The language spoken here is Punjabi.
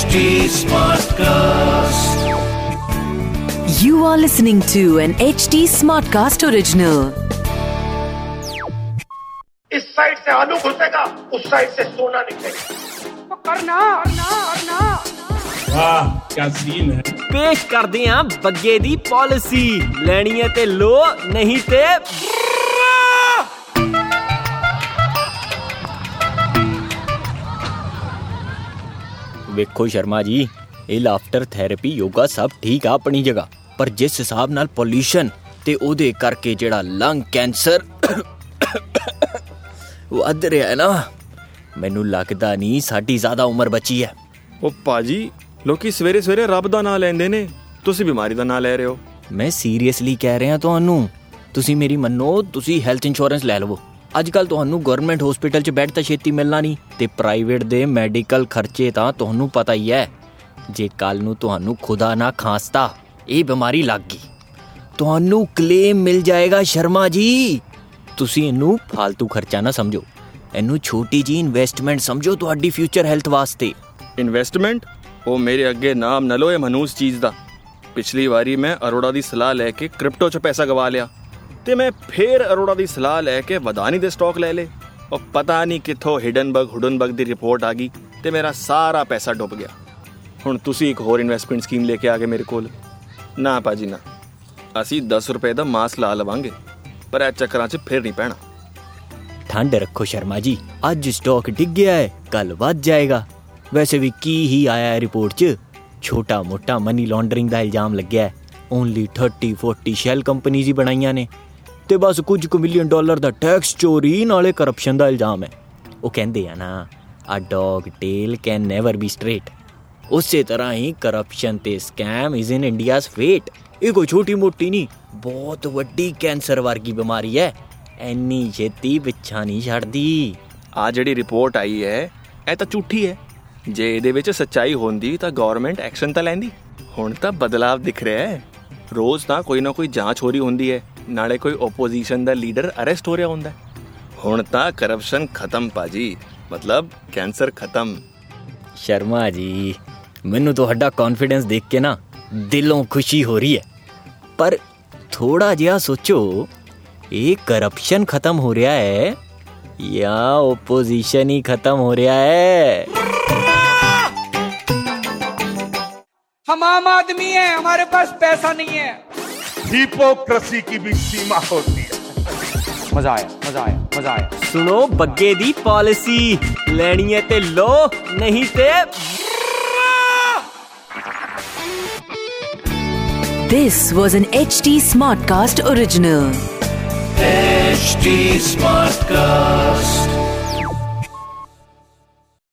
HD Smartcast. You are listening to an HD Smartcast original. इस साइड से आलू घुसेगा उस साइड से सोना निकलेगा करना करना करना वाह क्या सीन है पेश कर दिया बग्गे दी पॉलिसी लेनी है ते लो नहीं ते ਵੇਖੋ ਸ਼ਰਮਾ ਜੀ ਇਹ ਲਾਫਟਰ ਥੈਰੇਪੀ ਯੋਗਾ ਸਭ ਠੀਕ ਆ ਆਪਣੀ ਜਗ੍ਹਾ ਪਰ ਜਿਸ ਹਿਸਾਬ ਨਾਲ ਪੋਲੂਸ਼ਨ ਤੇ ਉਹਦੇ ਕਰਕੇ ਜਿਹੜਾ ਲੰਗ ਕੈਂਸਰ ਵੱਧ ਰਿਹਾ ਹੈ ਨਾ ਮੈਨੂੰ ਲੱਗਦਾ ਨਹੀਂ ਸਾਡੀ ਜ਼ਿਆਦਾ ਉਮਰ ਬਚੀ ਹੈ। ਉਹ ਭਾਜੀ ਲੋਕੀ ਸਵੇਰੇ ਸਵੇਰੇ ਰੱਬ ਦਾ ਨਾਮ ਲੈਂਦੇ ਨੇ ਤੁਸੀਂ ਬਿਮਾਰੀ ਦਾ ਨਾਮ ਲੈ ਰਹੇ ਹੋ। ਮੈਂ ਸੀਰੀਅਸਲੀ ਕਹਿ ਰਿਹਾ ਤੁਹਾਨੂੰ ਤੁਸੀਂ ਮੇਰੀ ਮੰਨੋ ਤੁਸੀਂ ਹੈਲਥ ਇੰਸ਼ੋਰੈਂਸ ਲੈ ਲਵੋ। ਅੱਜ ਕੱਲ ਤੁਹਾਨੂੰ ਗਵਰਨਮੈਂਟ ਹਸਪੀਟਲ 'ਚ ਬੈੱਡ ਤਾਂ ਛੇਤੀ ਮਿਲਣਾ ਨਹੀਂ ਤੇ ਪ੍ਰਾਈਵੇਟ ਦੇ ਮੈਡੀਕਲ ਖਰਚੇ ਤਾਂ ਤੁਹਾਨੂੰ ਪਤਾ ਹੀ ਹੈ। ਜੇ ਕੱਲ ਨੂੰ ਤੁਹਾਨੂੰ ਖੁਦਾ ਨਾ ਖਾਸਤਾ, ਇਹ ਬਿਮਾਰੀ ਲੱਗ ਗਈ। ਤੁਹਾਨੂੰ ਕਲੇਮ ਮਿਲ ਜਾਏਗਾ ਸ਼ਰਮਾ ਜੀ। ਤੁਸੀਂ ਇਹਨੂੰ ਫालतू ਖਰਚਾ ਨਾ ਸਮਝੋ। ਇਹਨੂੰ ਛੋਟੀ ਜੀ ਇਨਵੈਸਟਮੈਂਟ ਸਮਝੋ ਤੁਹਾਡੀ ਫਿਊਚਰ ਹੈਲਥ ਵਾਸਤੇ। ਇਨਵੈਸਟਮੈਂਟ ਉਹ ਮੇਰੇ ਅੱਗੇ ਨਾਮ ਨਾ ਲਓ ਇਹ ਮਨੂਸ ਚੀਜ਼ ਦਾ। ਪਿਛਲੀ ਵਾਰੀ ਮੈਂ ਅਰੋੜਾ ਦੀ ਸਲਾਹ ਲੈ ਕੇ ਕ੍ਰਿਪਟੋ 'ਚ ਪੈਸਾ ਗਵਾ ਲਿਆ। ਤੇ ਮੈਂ ਫੇਰ ਅਰੋੜਾ ਦੀ ਸਲਾਹ ਲੈ ਕੇ ਵਦਾਨੀ ਦੇ ਸਟਾਕ ਲੈ ਲੇ ਉਹ ਪਤਾ ਨਹੀਂ ਕਿੱਥੋਂ ਹਿਡਨਬਰਗ ਹੁਡਨਬਰਗ ਦੀ ਰਿਪੋਰਟ ਆ ਗਈ ਤੇ ਮੇਰਾ ਸਾਰਾ ਪੈਸਾ ਡੁੱਬ ਗਿਆ। ਹੁਣ ਤੁਸੀਂ ਇੱਕ ਹੋਰ ਇਨਵੈਸਟਮੈਂਟ ਸਕੀਮ ਲੈ ਕੇ ਆ ਗਏ ਮੇਰੇ ਕੋਲ। ਨਾ ਭਾਜੀ, ਨਾ। ਅਸੀਂ 10 ਰੁਪਏ ਦਾ ਮਾਸ ਲਾ ਲਵਾਂਗੇ, ਪਰ ਇਹ ਚੱਕਰਾਂ 'ਚ ਫਿਰ ਨਹੀਂ ਪੈਣਾ। ਠੰਡ ਰੱਖੋ ਸ਼ਰਮਾ ਜੀ, ਅੱਜ ਸਟਾਕ ਡਿੱਗ ਗਿਆ ਹੈ ਕੱਲ ਵੱਧ ਜਾਏਗਾ। ਵੈਸੇ ਵੀ ਕੀ ਹੀ ਆਇਆ ਹੈ ਰਿਪੋਰਟ 'ਚ? ਛੋਟਾ ਮੋਟਾ ਮਨੀ ਲਾਂਡਰਿੰਗ ਦਾ ਇਲਜ਼ਾਮ ਲੱਗਿਆ ਹੈ। ਓਨਲੀ 30 40 ਸ਼ੈਲ ਕੰਪਨੀਆਂ ਹੀ ਬਣਾਈਆਂ ਨੇ। ਤੇ ਬਸ ਕੁਝ ਕੁ ਮਿਲੀਅਨ ਡਾਲਰ ਦਾ ਟੈਕਸ ਚੋਰੀ, ਨਾਲੇ ਕਰਪਸ਼ਨ ਦਾ ਇਲਜ਼ਾਮ ਹੈ। ਉਹ ਕਹਿੰਦੇ ਆ ਨਾ ਆ dog tail can never be straight ਉਸੇ ਤਰ੍ਹਾਂ ਹੀ ਕਰਪਸ਼ਨ ਤੇ scam is in India's fate ਇਹ ਕੋਈ ਛੋਟੀ ਮੋਟੀ ਨਹੀਂ, ਬਹੁਤ ਵੱਡੀ ਕੈਂਸਰ ਵਰਗੀ ਬਿਮਾਰੀ ਹੈ। ਐਨੀ ਛੇਤੀ ਪਿੱਛਾ ਨਹੀਂ ਛੱਡਦੀ। ਆ ਜਿਹੜੀ ਰਿਪੋਰਟ ਆਈ ਹੈ, ਇਹ ਤਾਂ ਝੂਠੀ ਹੈ। ਜੇ ਇਹਦੇ ਵਿੱਚ ਸੱਚਾਈ ਹੁੰਦੀ ਤਾਂ ਗਵਰਨਮੈਂਟ ਐਕਸ਼ਨ ਤਾਂ ਲੈਂਦੀ। ਹੁਣ ਤਾਂ ਬਦਲਾਅ ਦਿਖ ਰਿਹਾ ਹੈ। ਰੋਜ਼ ਤਾਂ ਕੋਈ ਨਾ ਕੋਈ ਜਾਂਚ ਹੋ ਰਹੀ ਹੁੰਦੀ ਹੈ। ਨਾਲੇ ਕੋਈ ਆਪੋਜੀਸ਼ਨ ਦਾ ਲੀਡਰ ਅਰੈਸਟ ਹੋ ਰਿਹਾ ਹੁੰਦਾ ਹੈ ਹੁਣ ਤਾਂ ਕਰਪਸ਼ਨ ਖਤਮ ਪਾਜੀ ਮਤਲਬ ਕੈਂਸਰ ਖਤਮ ਸ਼ਰਮਾ ਜੀ ਮੈਨੂੰ ਤੁਹਾਡਾ ਕੌਨਫੀਡੈਂਸ ਦੇਖ ਕੇ ਨਾ ਦਿਲੋਂ ਖੁਸ਼ੀ ਹੋ ਰਹੀ ਹੈ ਪਰ ਥੋੜਾ ਜਿਹਾ ਸੋਚੋ ਇਹ ਕਰਪਸ਼ਨ ਖਤਮ ਹੋ ਰਿਹਾ ਹੈ ਜਾਂ ਆਪੋਜੀਸ਼ਨ ਹੀ ਖਤਮ ਹੋ ਰਿਹਾ ਹੈ हम आम आदमी है हमारे पास पैसा नहीं है हिपोक्रेसी की भी सीमा होती है। मज़ा आया मज़ा आया मज़ा आया। सुनो बग्गे दी पॉलिसी। लेनी है ते लो नहीं ते this was N H T Smartcast original H T Smartcast